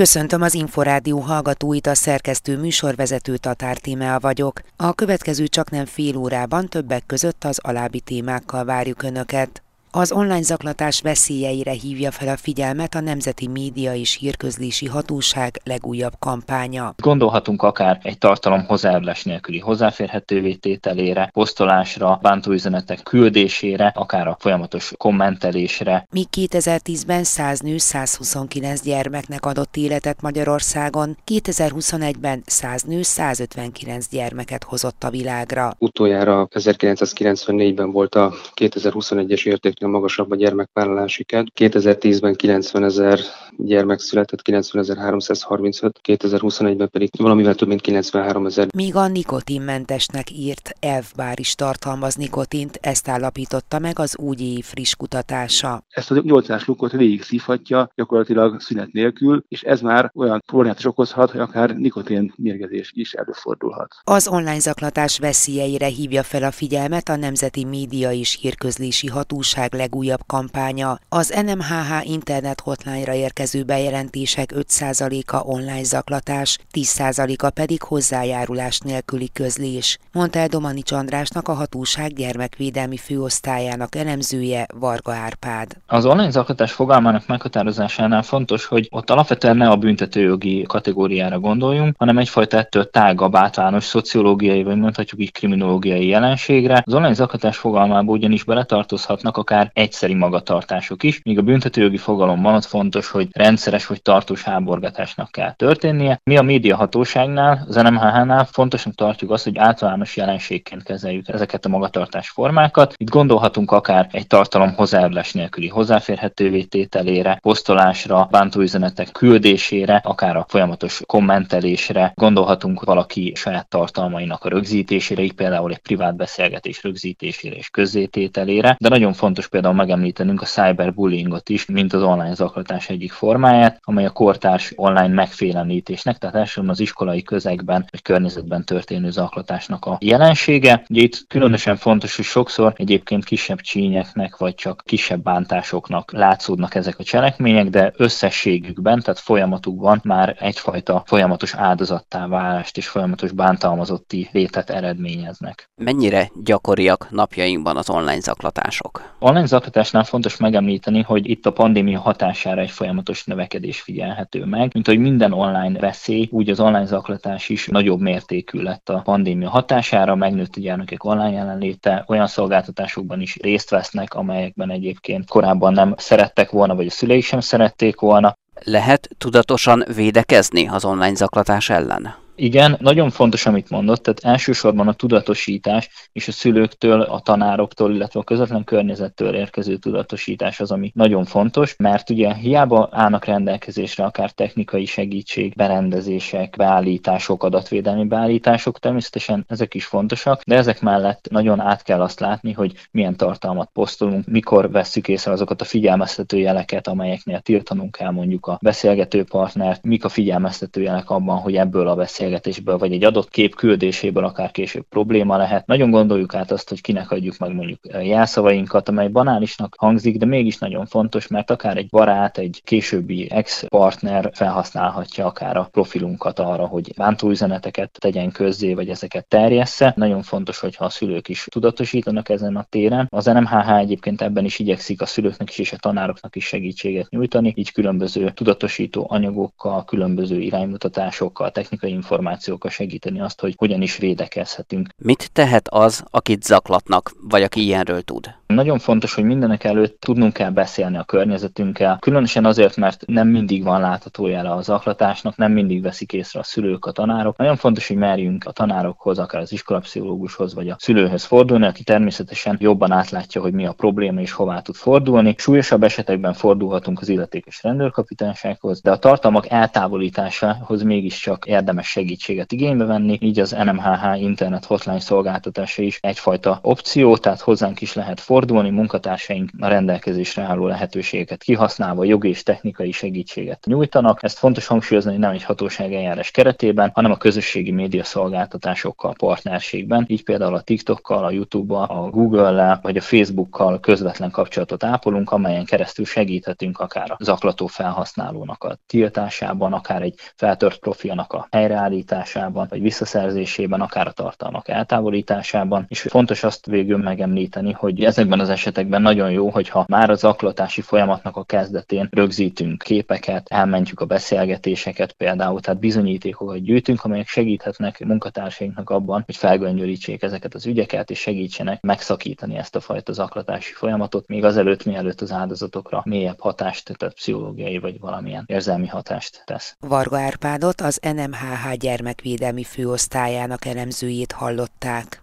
Köszöntöm az Inforádió hallgatóit, a szerkesztő műsorvezető Tatár Tímea vagyok. A következő csak nem fél órában többek között az alábbi témákkal várjuk Önöket. Az online zaklatás veszélyeire hívja fel a figyelmet a Nemzeti Média és Hírközlési Hatóság legújabb kampánya. Gondolhatunk akár egy tartalom hozzájárulás nélküli hozzáférhetővé tételére, posztolásra, bántóüzenetek küldésére, akár a folyamatos kommentelésre. Míg 2010-ben 100 nő 129 gyermeknek adott életet Magyarországon, 2021-ben 100 nő 159 gyermeket hozott a világra. Utoljára 1994-ben volt a 2021-es érték a magasabb a gyermekvállalási kedv. 2010-ben 90 ezer gyermek született, 90.335, 2021-ben pedig valamivel több mint 93 ezer. Míg a nikotinmentesnek írt elfbár is tartalmaz nikotint, ezt állapította meg az úgyi friss kutatása. Ezt a 8 lukot végig szívhatja gyakorlatilag szünet nélkül, és ez már olyan problémát is okozhat, hogy akár nikotin mérgezés is előfordulhat. Az online zaklatás veszélyeire hívja fel a figyelmet a Nemzeti Média és Hírközlési Hatóság legújabb kampánya. Az NMHH internet hotline-ra érkező bejelentések 5%-a online zaklatás, 10%-a pedig hozzájárulás nélküli közlés, mondta el Domanics Andrásnak a hatóság gyermekvédelmi főosztályának elemzője Varga Árpád. Az online zaklatás fogalmának meghatározásánál fontos, hogy ott alapvetően ne a büntetőjogi kategóriára gondoljunk, hanem egyfajta ettől tágabb általános szociológiai, vagy mondhatjuk így kriminológiai jelenségre. Az online zaklatás fogalmába ugyanis beletartozhatnak akár egyszeri magatartások is, míg a büntetőjogi fogalomban ott fontos, hogy rendszeres vagy tartós háborgatásnak kell történnie. Mi a média hatóságnál, az NMHH-nál fontosnak tartjuk azt, hogy általános jelenségként kezeljük ezeket a magatartás formákat. Itt gondolhatunk akár egy tartalom hozzájárulás nélküli hozzáférhetővé tételére, posztolásra, bántóüzenetek küldésére, akár a folyamatos kommentelésre, gondolhatunk valaki saját tartalmainak a rögzítésére, így például egy privát beszélgetés rögzítésére és közzétételére, de nagyon fontos például megemlítenünk a cyberbullyingot is, mint az online zaklatás egyik formáját, amely a kortárs online megfélemlítésnek, tehát elsősorban az iskolai közegben vagy környezetben történő zaklatásnak a jelensége. Ugye itt különösen fontos, hogy sokszor egyébként kisebb csínyeknek vagy csak kisebb bántásoknak látszódnak ezek a cselekmények, de összességükben, tehát folyamatukban már egyfajta folyamatos áldozattá válást és folyamatos bántalmazotti létet eredményeznek. Mennyire gyakoriak napjainkban az online zaklatások? Online zaklatásnál fontos megemlíteni, hogy itt a pandémia hatására egy folyamatos növekedés figyelhető meg, mint hogy minden online veszély, úgy az online zaklatás is nagyobb mértékű lett a pandémia hatására, megnőtt a gyermekek online jelenléte, olyan szolgáltatásokban is részt vesznek, amelyekben egyébként korábban nem szerettek volna, vagy a szüleik sem szerették volna. Lehet tudatosan védekezni az online zaklatás ellen? Igen, nagyon fontos, amit mondott, tehát elsősorban a tudatosítás és a szülőktől, a tanároktól, illetve a közvetlen környezettől érkező tudatosítás az, ami nagyon fontos, mert ugye hiába állnak rendelkezésre akár technikai segítség, berendezések, beállítások, adatvédelmi beállítások, természetesen ezek is fontosak, de ezek mellett nagyon át kell azt látni, hogy milyen tartalmat posztolunk, mikor vesszük észre azokat a figyelmeztető jeleket, amelyeknél tiltanunk kell mondjuk a beszélgető partnert, mik a figyelmeztető jelek abban, hogy ebből a beszél beszélgetésből, vagy egy adott kép küldéséből akár később probléma lehet. Nagyon gondoljuk át azt, hogy kinek adjuk meg mondjuk jelszavainkat, amely banálisnak hangzik, de mégis nagyon fontos, mert akár egy barát, egy későbbi ex-partner felhasználhatja akár a profilunkat arra, hogy bántó üzeneteket tegyen közzé, vagy ezeket terjessze. Nagyon fontos, hogyha a szülők is tudatosítanak ezen a téren. Az NMHH egyébként ebben is igyekszik a szülőknek is és a tanároknak is segítséget nyújtani, így különböző tudatosító anyagokkal, különböző iránymutatásokkal, technikai információkkal információkkal segíteni azt, hogy hogyan is védekezhetünk. Mit tehet az, akit zaklatnak, vagy aki ilyenről tud? Nagyon fontos, hogy mindenek előtt tudnunk kell beszélni a környezetünkkel, különösen azért, mert nem mindig van látható jele a zaklatásnak, nem mindig veszik észre a szülők, a tanárok. Nagyon fontos, hogy merjünk a tanárokhoz, akár az iskolapszichológushoz, vagy a szülőhöz fordulni, aki természetesen jobban átlátja, hogy mi a probléma és hová tud fordulni. Súlyosabb esetekben fordulhatunk az illetékes rendőrkapitánysághoz, de a tartalmak eltávolításához mégiscsak érdemes segítséget igénybe venni, így az NMHH internet hotline szolgáltatása is egyfajta opció, tehát hozzánk is lehet fordulni fordulni, munkatársaink a rendelkezésre álló lehetőségeket kihasználva jogi és technikai segítséget nyújtanak. Ezt fontos hangsúlyozni, nem egy hatóság eljárás keretében, hanem a közösségi média szolgáltatásokkal partnerségben, így például a TikTokkal, a YouTube-bal, a Google-lel vagy a Facebookkal közvetlen kapcsolatot ápolunk, amelyen keresztül segíthetünk akár a zaklató felhasználónak a tiltásában, akár egy feltört profianak a helyreállításában, vagy visszaszerzésében, akár a tartalmak eltávolításában. És fontos azt végül megemlíteni, hogy ezekben az esetekben nagyon jó, hogyha már az zaklatási folyamatnak a kezdetén rögzítünk képeket, elmentjük a beszélgetéseket például, tehát bizonyítékokat gyűjtünk, amelyek segíthetnek munkatársainknak abban, hogy felgöngyölítsék ezeket az ügyeket, és segítsenek megszakítani ezt a fajta zaklatási folyamatot, még azelőtt, mielőtt az áldozatokra mélyebb hatást, tehát pszichológiai vagy valamilyen érzelmi hatást tesz. Varga Árpádot az NMHH gyermekvédelmi főosztályának elemzőjét hallották.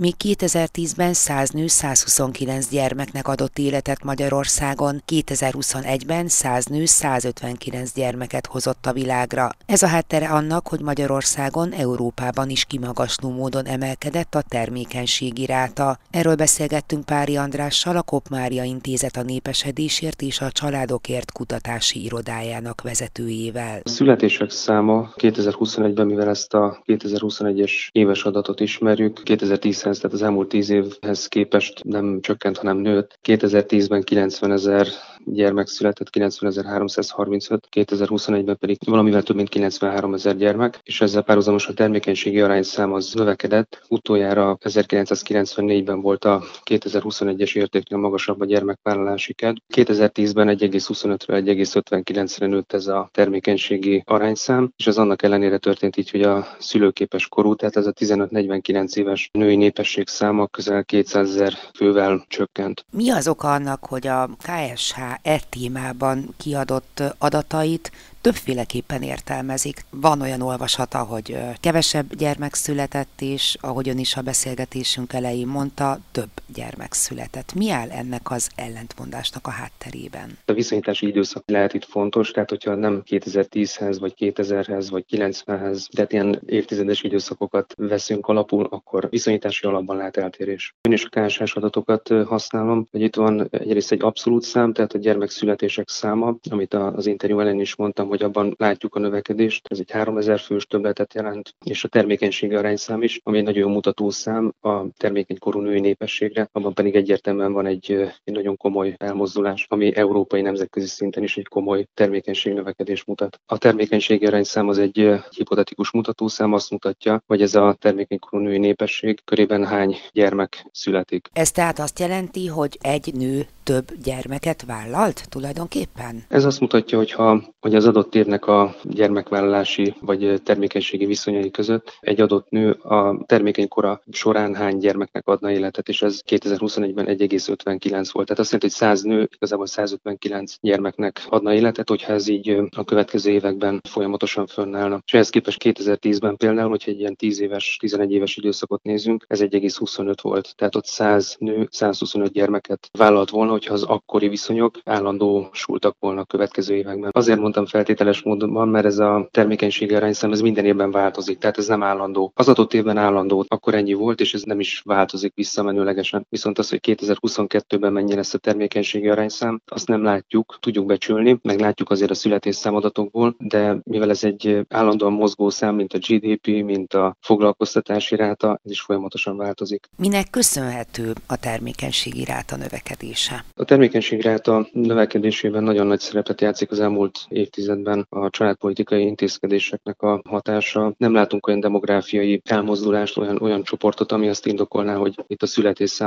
Míg 2010-ben 100 nő 129 gyermeknek adott életet Magyarországon, 2021-ben 100 nő 159 gyermeket hozott a világra. Ez a háttere annak, hogy Magyarországon Európában is kimagasló módon emelkedett a termékenységi ráta. Erről beszélgettünk Pári Andrással, a Kop Mária Intézet a népesedésért és a családokért kutatási irodájának vezetőjével. A születések száma 2021-ben, mivel ezt a 2021-es éves adatot ismerjük, 2010 2010-hez, tehát az elmúlt 10 évhez képest nem csökkent, hanem nőtt. 2010-ben 90 ezer gyermek született, 90.335, 2021-ben pedig valamivel több mint 93 ezer gyermek, és ezzel párhuzamos a termékenységi arányszám az növekedett. Utoljára 1994-ben volt a 2021-es értéknél magasabb a gyermekvállalási kedv. 2010-ben 1,25-ről 1,59-re nőtt ez a termékenységi arányszám, és ez annak ellenére történt így, hogy a szülőképes korú, tehát ez a 15-49 éves női népesség száma közel 200 ezer fővel csökkent. Mi az oka annak, hogy a KSH e témában kiadott adatait többféleképpen értelmezik. Van olyan olvasata, hogy kevesebb gyermek született, és ahogy ön is a beszélgetésünk elején mondta, több gyermek született. Mi áll ennek az ellentmondásnak a hátterében? A viszonyítási időszak lehet itt fontos, tehát hogyha nem 2010-hez, vagy 2000-hez, vagy 90-hez, de ilyen évtizedes időszakokat veszünk alapul, akkor viszonyítási alapban lehet eltérés. Én is a KSS adatokat használom, hogy itt van egyrészt egy abszolút szám, tehát a gyermekszületések száma, amit az interjú elején is mondtam, hogy abban látjuk a növekedést. Ez egy 3000 fős többletet jelent, és a termékenységi arányszám is, ami egy nagyon jó mutató szám a termékeny korú női népességre, abban pedig egyértelműen van egy, egy nagyon komoly elmozdulás, ami európai nemzetközi szinten is egy komoly termékenység növekedés mutat. A termékenységi arányszám az egy, hipotetikus mutatószám, azt mutatja, hogy ez a termékeny korú női népesség körében hány gyermek születik. Ez tehát azt jelenti, hogy egy nő több gyermeket vállalt tulajdonképpen? Ez azt mutatja, hogy ha hogy az adott évnek a gyermekvállalási vagy termékenységi viszonyai között egy adott nő a termékeny kora során hány gyermeknek adna életet, és ez 2021-ben 1,59 volt. Tehát azt jelenti, hogy 100 nő igazából 159 gyermeknek adna életet, hogyha ez így a következő években folyamatosan fönnállna. És ehhez képest 2010-ben például, hogyha egy ilyen 10 éves, 11 éves időszakot nézünk, ez 1,25 volt. Tehát ott 100 nő 125 gyermeket vállalt volna, hogyha az akkori viszonyok állandósultak volna a következő években. Azért mondtam feltételes módon, mert ez a termékenységi arányszám ez minden évben változik, tehát ez nem állandó. Az adott évben állandó, akkor ennyi volt, és ez nem is változik visszamenőlegesen. Viszont az, hogy 2022-ben mennyi lesz a termékenységi arányszám, azt nem látjuk, tudjuk becsülni, meg látjuk azért a születésszámadatokból, de mivel ez egy állandóan mozgó szám, mint a GDP, mint a foglalkoztatási ráta, ez is folyamatosan változik. Minek köszönhető a termékenységi ráta növekedése? A termékenységi ráta növekedésében nagyon nagy szerepet játszik az elmúlt évtizedben a családpolitikai intézkedéseknek a hatása. Nem látunk olyan demográfiai elmozdulást, olyan, olyan csoportot, ami azt indokolná, hogy itt a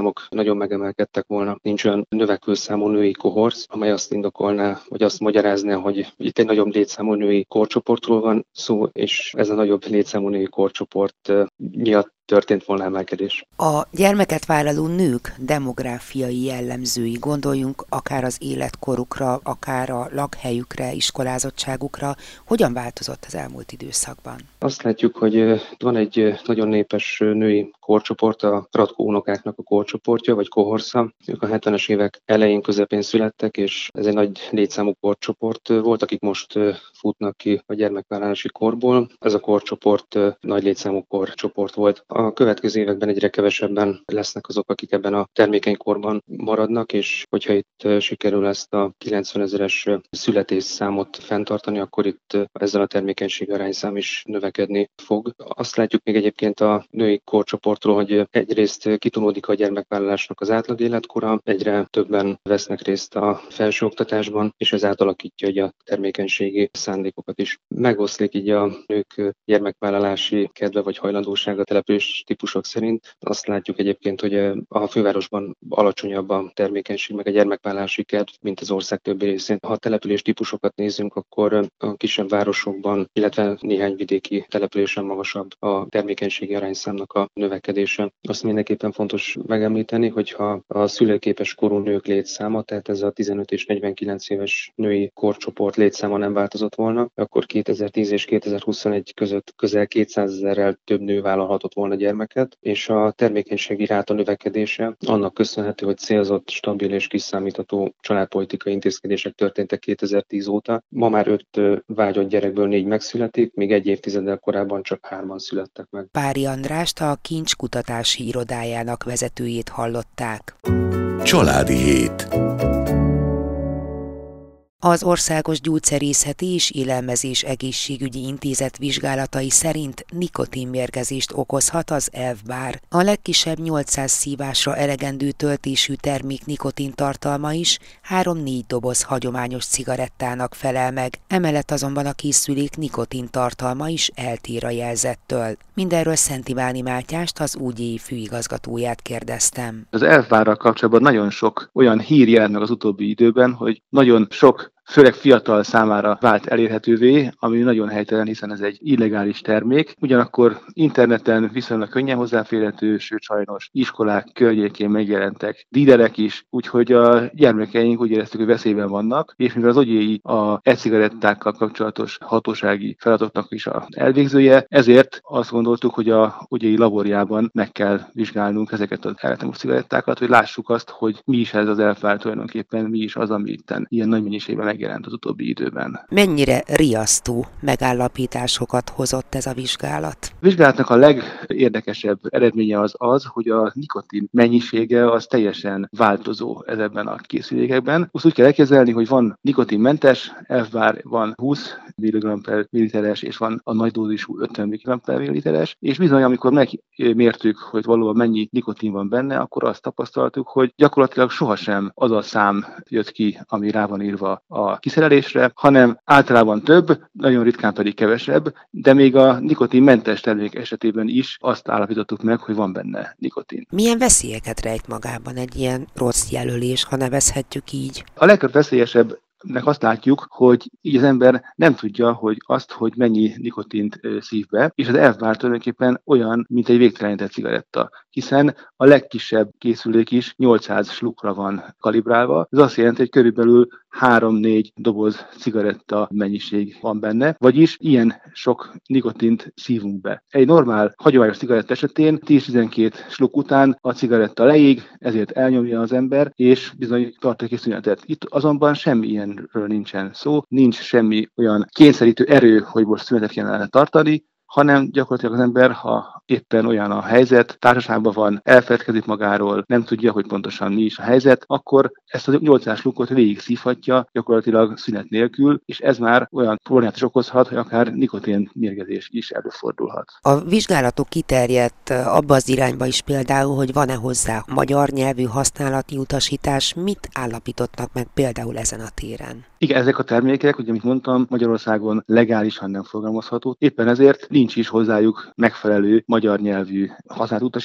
születésszámok nagyon megemelkedtek volna. Nincs olyan növekvő számú női kohorsz, amely azt indokolná, vagy azt magyarázná, hogy itt egy nagyobb létszámú női korcsoportról van szó, és ez a nagyobb létszámú női korcsoport miatt történt volna emelkedés. A gyermeket vállaló nők demográfiai jellemzői, gondoljunk akár az életkorukra, akár a lakhelyükre, iskolázottságukra, hogyan változott az elmúlt időszakban? Azt látjuk, hogy van egy nagyon népes női korcsoport a Radko unokáknak a korcsoportja, vagy kohorsza. Ők a 70-es évek elején, közepén születtek, és ez egy nagy létszámú korcsoport volt, akik most futnak ki a gyermekvállalási korból. Ez a korcsoport nagy létszámú korcsoport volt. A következő években egyre kevesebben lesznek azok, akik ebben a termékeny korban maradnak, és hogyha itt sikerül ezt a 90 ezeres születésszámot fenntartani, akkor itt ezzel a termékenység arányszám is növekedni fog. Azt látjuk még egyébként a női korcsoportról, hogy egyrészt kitolódik a gyermekvállalásnak az átlag életkora, egyre többen vesznek részt a felsőoktatásban, és ez átalakítja a termékenységi szándékokat is. Megoszlik így a nők gyermekvállalási kedve vagy hajlandósága település típusok szerint. Azt látjuk egyébként, hogy a fővárosban alacsonyabb a termékenység, meg a gyermekvállalási kedv, mint az ország többi részén. Ha a település típusokat nézzünk, akkor a kisebb városokban, illetve néhány vidéki településen magasabb a termékenységi arányszámnak a növekedése. Azt mindenképpen fontos megemlíteni, hogyha a szülőképes korú nők létszáma, tehát ez a 15 és 49 éves női korcsoport létszáma nem változott volna, akkor 2010 és 2021 között közel 200 ezerrel több nő vállalhatott volna gyermeket, és a termékenységi ráta növekedése annak köszönhető, hogy célzott, stabil és kiszámítható családpolitikai intézkedések történtek 2010 óta. Ma már öt vágyott gyerekből négy megszületik, még egy évtizeddel korábban csak hárman születtek meg. Pári Andrást a Kincs Kutatási Irodájának vezetőjét hallották. Családi Hét az Országos Gyógyszerészeti és Élelmezés Egészségügyi Intézet vizsgálatai szerint nikotinmérgezést okozhat az elvbár. A legkisebb 800 szívásra elegendő töltésű termék nikotin tartalma is 3-4 doboz hagyományos cigarettának felel meg, emellett azonban a készülék nikotin tartalma is eltér a jelzettől. Mindenről Szent Iváni Mátyást, az úgyi főigazgatóját kérdeztem. Az elvbárral kapcsolatban nagyon sok olyan hír jelent meg az utóbbi időben, hogy nagyon sok főleg fiatal számára vált elérhetővé, ami nagyon helytelen, hiszen ez egy illegális termék. Ugyanakkor interneten viszonylag könnyen hozzáférhető, sőt sajnos iskolák környékén megjelentek dílerek is, úgyhogy a gyermekeink úgy éreztük, hogy veszélyben vannak, és mivel az ogyéi a e-cigarettákkal kapcsolatos hatósági feladatoknak is a elvégzője, ezért azt gondoltuk, hogy a ogyéi laborjában meg kell vizsgálnunk ezeket az elektromos cigarettákat, hogy lássuk azt, hogy mi is ez az elfárt tulajdonképpen, mi is az, ami itt ilyen nagy mennyiségben megjelent az utóbbi időben. Mennyire riasztó megállapításokat hozott ez a vizsgálat? A vizsgálatnak a legérdekesebb eredménye az az, hogy a nikotin mennyisége az teljesen változó ezekben a készülékekben. Azt úgy kell elképzelni, hogy van nikotinmentes, F-bár van 20 mg per milliliteres, és van a nagy dózisú 50 mg per milliliteres, és bizony, amikor megmértük, hogy valóban mennyi nikotin van benne, akkor azt tapasztaltuk, hogy gyakorlatilag sohasem az a szám jött ki, ami rá van írva a a kiszerelésre, hanem általában több, nagyon ritkán pedig kevesebb, de még a nikotinmentes termék esetében is azt állapítottuk meg, hogy van benne nikotin. Milyen veszélyeket rejt magában egy ilyen rossz jelölés, ha nevezhetjük így? A legveszélyesebb nek azt látjuk, hogy így az ember nem tudja, hogy azt, hogy mennyi nikotint szív be, és az elvár tulajdonképpen olyan, mint egy végtelenített cigaretta, hiszen a legkisebb készülék is 800 slukra van kalibrálva. Ez azt jelenti, hogy körülbelül 3-4 doboz cigaretta mennyiség van benne, vagyis ilyen sok nikotint szívunk be. Egy normál, hagyományos cigaretta esetén 10-12 sluk után a cigaretta leég, ezért elnyomja az ember, és bizony tart egy szünetet. Itt azonban semmi ilyenről nincsen szó, nincs semmi olyan kényszerítő erő, hogy most szünetet kellene tartani, hanem gyakorlatilag az ember, ha éppen olyan a helyzet, társaságban van, elfeledkezik magáról, nem tudja, hogy pontosan mi is a helyzet, akkor ezt a 800 lukot végig szívhatja gyakorlatilag szünet nélkül, és ez már olyan problémát is okozhat, hogy akár nikotin mérgezés is előfordulhat. A vizsgálatok kiterjedt abba az irányba is például, hogy van-e hozzá magyar nyelvű használati utasítás, mit állapítottak meg például ezen a téren? Igen, ezek a termékek, ugye, amit mondtam, Magyarországon legálisan nem forgalmazható. Éppen ezért nincs is hozzájuk megfelelő magyar nyelvű használt.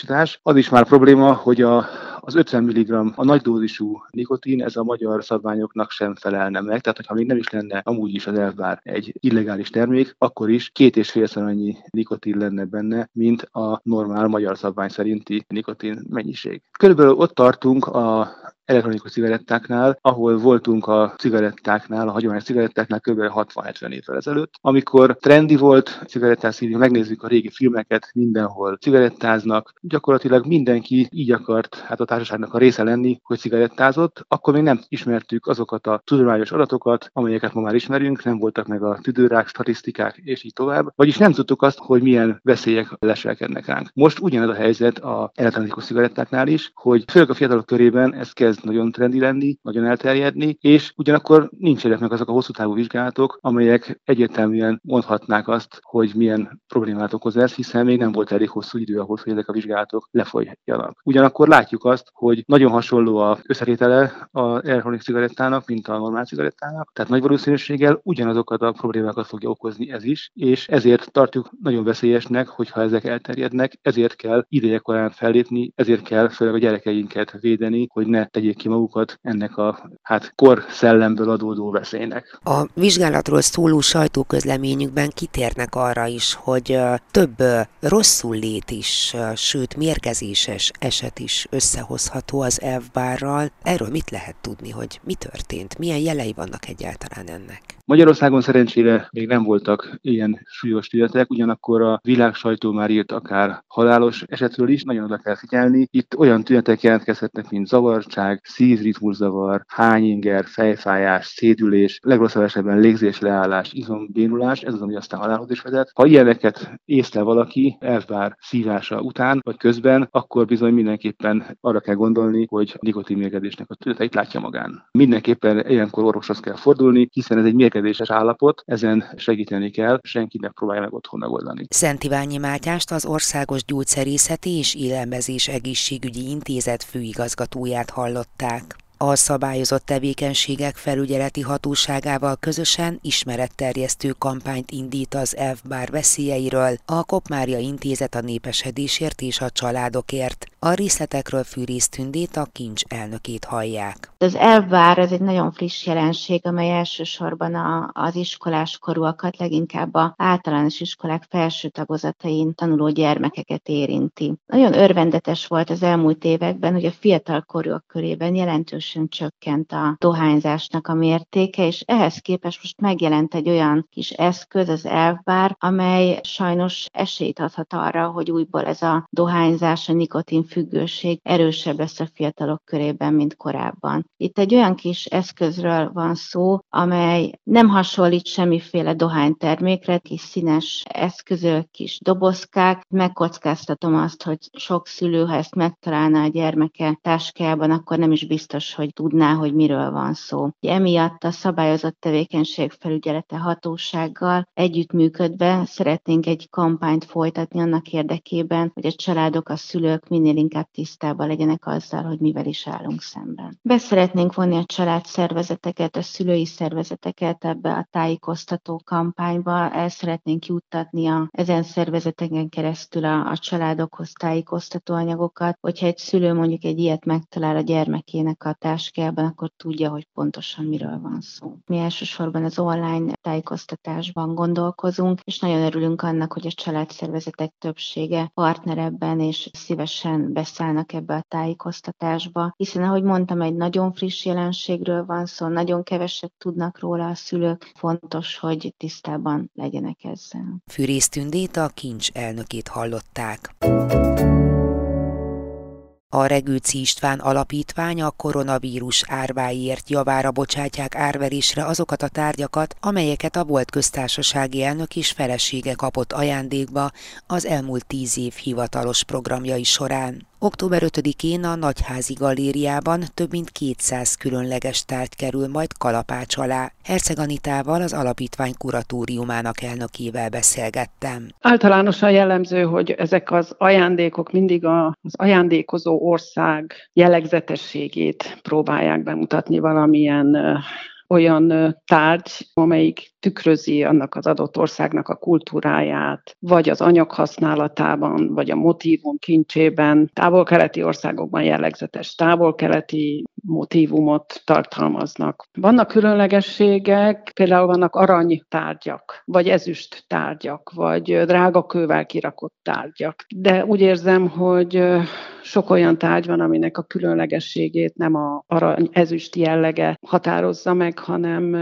Az is már probléma, hogy a, az 50 mg a nagy dózisú nikotin, ez a magyar szabványoknak sem felelne meg. Tehát, hogyha még nem is lenne amúgy is az elvár egy illegális termék, akkor is két és félszer annyi nikotin lenne benne, mint a normál magyar szabvány szerinti nikotin mennyiség. Körülbelül ott tartunk a elektronikus cigarettáknál, ahol voltunk a cigarettáknál, a hagyományos cigarettáknál kb. 60-70 évvel ezelőtt, amikor trendi volt cigarettás megnézzük a régi filmeket, mindenhol cigarettáznak, gyakorlatilag mindenki így akart hát a társaságnak a része lenni, hogy cigarettázott, akkor még nem ismertük azokat a tudományos adatokat, amelyeket ma már ismerünk, nem voltak meg a tüdőrák, statisztikák, és így tovább, vagyis nem tudtuk azt, hogy milyen veszélyek leselkednek ránk. Most ugyanez a helyzet a elektronikus cigarettáknál is, hogy főleg a fiatalok körében ez kezd nagyon trendi lenni, nagyon elterjedni, és ugyanakkor nincsenek meg azok a hosszú távú vizsgálatok, amelyek egyértelműen mondhatnák azt, hogy milyen problémát okoz ez, hiszen még nem volt elég hosszú idő ahhoz, hogy ezek a vizsgálatok lefolyjanak. Ugyanakkor látjuk azt, hogy nagyon hasonló a összetétele az elektronikus cigarettának, mint a normál cigarettának, tehát nagy valószínűséggel ugyanazokat a problémákat fogja okozni ez is, és ezért tartjuk nagyon veszélyesnek, hogyha ezek elterjednek, ezért kell idejekorán fellépni, ezért kell főleg a gyerekeinket védeni, hogy ne tegyék ki magukat ennek a hát kor szellemből adódó veszélynek. A vizsgálatról szóló sajtóközleményükben kitérnek arra is, hogy több rosszul lét is, sőt mérgezéses eset is összehozható az elvbárral. Erről mit lehet tudni, hogy mi történt? Milyen jelei vannak egyáltalán ennek? Magyarországon szerencsére még nem voltak ilyen súlyos tünetek, ugyanakkor a világ sajtó már írt akár halálos esetről is, nagyon oda kell figyelni. Itt olyan tünetek jelentkezhetnek, mint zavartság, szívritmuszavar, hányinger, fejfájás, szédülés, legrosszabb esetben légzés leállás, izombénulás, ez az, ami aztán halálhoz is vezet. Ha ilyeneket észre valaki elvár szívása után vagy közben, akkor bizony mindenképpen arra kell gondolni, hogy nikotinmérgezésnek a tüneteit látja magán. Mindenképpen ilyenkor orvoshoz kell fordulni, hiszen ez egy mérgezéses állapot, ezen segíteni kell, senkinek próbálja meg otthon megoldani. Szent Iványi Mátyást az Országos Gyógyszerészeti és Élelmezés Egészségügyi Intézet főigazgatóját hallották. A szabályozott tevékenységek felügyeleti hatóságával közösen ismeretterjesztő kampányt indít az elfbár veszélyeiről, a Kopmária Intézet a népesedésért és a családokért. A részletekről Fűrész Tündét, a kincs elnökét hallják. Az elvár ez egy nagyon friss jelenség, amely elsősorban a, az iskolás korúakat, leginkább a általános iskolák felső tagozatain tanuló gyermekeket érinti. Nagyon örvendetes volt az elmúlt években, hogy a fiatal korúak körében jelentősen csökkent a dohányzásnak a mértéke, és ehhez képest most megjelent egy olyan kis eszköz, az elvbár, amely sajnos esélyt adhat arra, hogy újból ez a dohányzás, a nikotin függőség erősebb lesz a fiatalok körében, mint korábban. Itt egy olyan kis eszközről van szó, amely nem hasonlít semmiféle dohánytermékre, kis színes eszközök, kis dobozkák. Megkockáztatom azt, hogy sok szülő, ha ezt megtalálná a gyermeke táskájában, akkor nem is biztos, hogy tudná, hogy miről van szó. Emiatt a szabályozott tevékenység felügyelete hatósággal együttműködve szeretnénk egy kampányt folytatni annak érdekében, hogy a családok, a szülők minél inkább tisztában legyenek azzal, hogy mivel is állunk szemben. Beszeretnénk vonni a családszervezeteket, a szülői szervezeteket ebbe a tájékoztató kampányba, el szeretnénk juttatni a ezen szervezeteken keresztül a, a családokhoz tájékoztató anyagokat, hogyha egy szülő mondjuk egy ilyet megtalál a gyermekének a táskájában, akkor tudja, hogy pontosan miről van szó. Mi elsősorban az online tájékoztatásban gondolkozunk, és nagyon örülünk annak, hogy a családszervezetek többsége partner ebben, és szívesen beszállnak ebbe a tájékoztatásba, hiszen ahogy mondtam, egy nagyon friss jelenségről van szó, nagyon keveset tudnak róla a szülők, fontos, hogy tisztában legyenek ezzel. Fűrész Tündét a kincs elnökét hallották. A Regőci István alapítvány a koronavírus árváiért javára bocsátják árverésre azokat a tárgyakat, amelyeket a volt köztársasági elnök és felesége kapott ajándékba az elmúlt tíz év hivatalos programjai során. Október 5-én a Nagyházi Galériában több mint 200 különleges tárgy kerül majd kalapács alá. Herceg Anitával, az alapítvány kuratóriumának elnökével beszélgettem. Általánosan jellemző, hogy ezek az ajándékok mindig az ajándékozó ország jellegzetességét próbálják bemutatni valamilyen olyan tárgy, amelyik tükrözi annak az adott országnak a kultúráját, vagy az anyag használatában, vagy a motívum kincsében, távol-keleti országokban jellegzetes távol-keleti motívumot tartalmaznak. Vannak különlegességek, például vannak aranytárgyak, vagy ezüst tárgyak, vagy drága kővel kirakott tárgyak. De úgy érzem, hogy sok olyan tárgy van, aminek a különlegességét nem a arany ezüst jellege határozza meg, hanem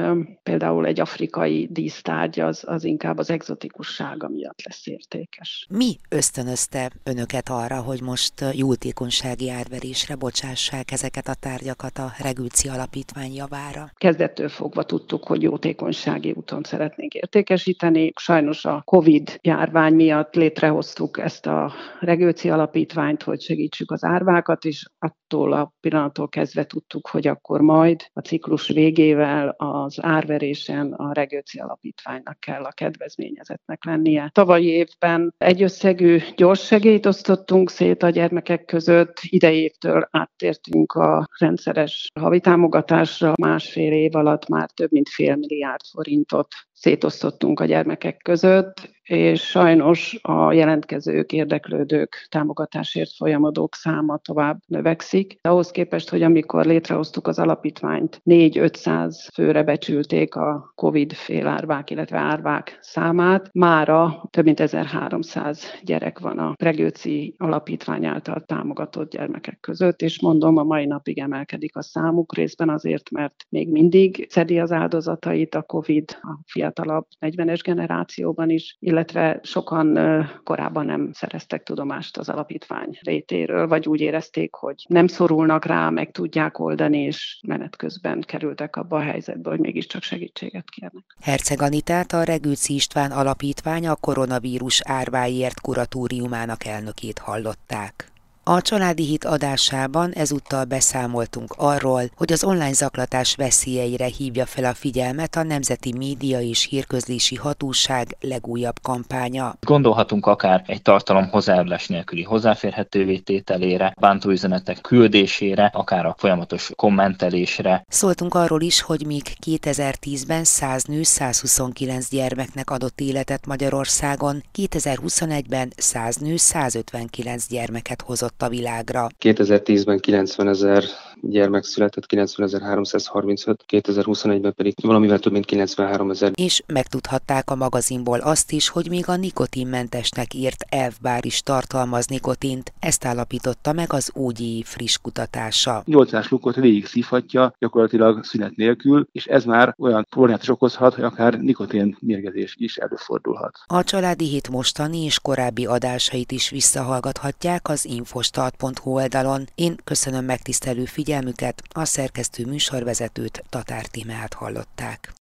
például egy afrikai dísztárgy az, az inkább az egzotikussága miatt lesz értékes. Mi ösztönözte önöket arra, hogy most jótékonysági árverésre bocsássák ezeket a tárgyakat a Regülci Alapítvány javára? Kezdettől fogva tudtuk, hogy jótékonysági úton szeretnénk értékesíteni. Sajnos a COVID járvány miatt létrehoztuk ezt a Regülci Alapítványt, hogy segítsük az árvákat, és attól a pillanattól kezdve tudtuk, hogy akkor majd a ciklus végével az árverésen a Regőci Alapítványnak kell a kedvezményezetnek lennie. Tavalyi évben egy összegű gyors segélyt osztottunk szét a gyermekek között, idei évtől áttértünk a rendszeres havi támogatásra, másfél év alatt már több mint fél milliárd forintot szétosztottunk a gyermekek között, és sajnos a jelentkezők, érdeklődők, támogatásért folyamodók száma tovább növekszik. Ahhoz képest, hogy amikor létrehoztuk az alapítványt, 4-500 főre becsülték a COVID félárvák, illetve árvák számát, mára több mint 1300 gyerek van a Pregőci Alapítvány által támogatott gyermekek között, és mondom, a mai napig emelkedik a számuk, részben azért, mert még mindig szedi az áldozatait a COVID a fiatalabb 40-es generációban is, illetve sokan korábban nem szereztek tudomást az alapítvány rétéről, vagy úgy érezték, hogy nem szorulnak rá, meg tudják oldani, és menet közben kerültek abba a helyzetbe, hogy mégiscsak segítséget kérnek. Herceg Anitát a Regőci István Alapítvány a koronavírus árváiért kuratóriumának elnökét hallották. A Családi Hit adásában ezúttal beszámoltunk arról, hogy az online zaklatás veszélyeire hívja fel a figyelmet a Nemzeti Média és Hírközlési Hatóság legújabb kampánya. Gondolhatunk akár egy tartalom hozzájárulás nélküli hozzáférhetővé tételére, bántó üzenetek küldésére, akár a folyamatos kommentelésre. Szóltunk arról is, hogy míg 2010-ben 100 nő 129 gyermeknek adott életet Magyarországon, 2021-ben 100 nő 159 gyermeket hozott a világra. 2010-ben 90 ezer gyermek született, 90.335, 2021-ben pedig valamivel több mint 93 ezer. És megtudhatták a magazinból azt is, hogy még a nikotinmentesnek írt elfbár is tartalmaz nikotint. Ezt állapította meg az UGI friss kutatása. 8 lukot végig szívhatja gyakorlatilag szünet nélkül, és ez már olyan problémát is okozhat, hogy akár nikotin mérgezés is előfordulhat. A Családi Hét mostani és korábbi adásait is visszahallgathatják az infostart.hu oldalon. Én köszönöm megtisztelő figyelmüket, a szerkesztő műsorvezetőt Tatár Tímeát hallották.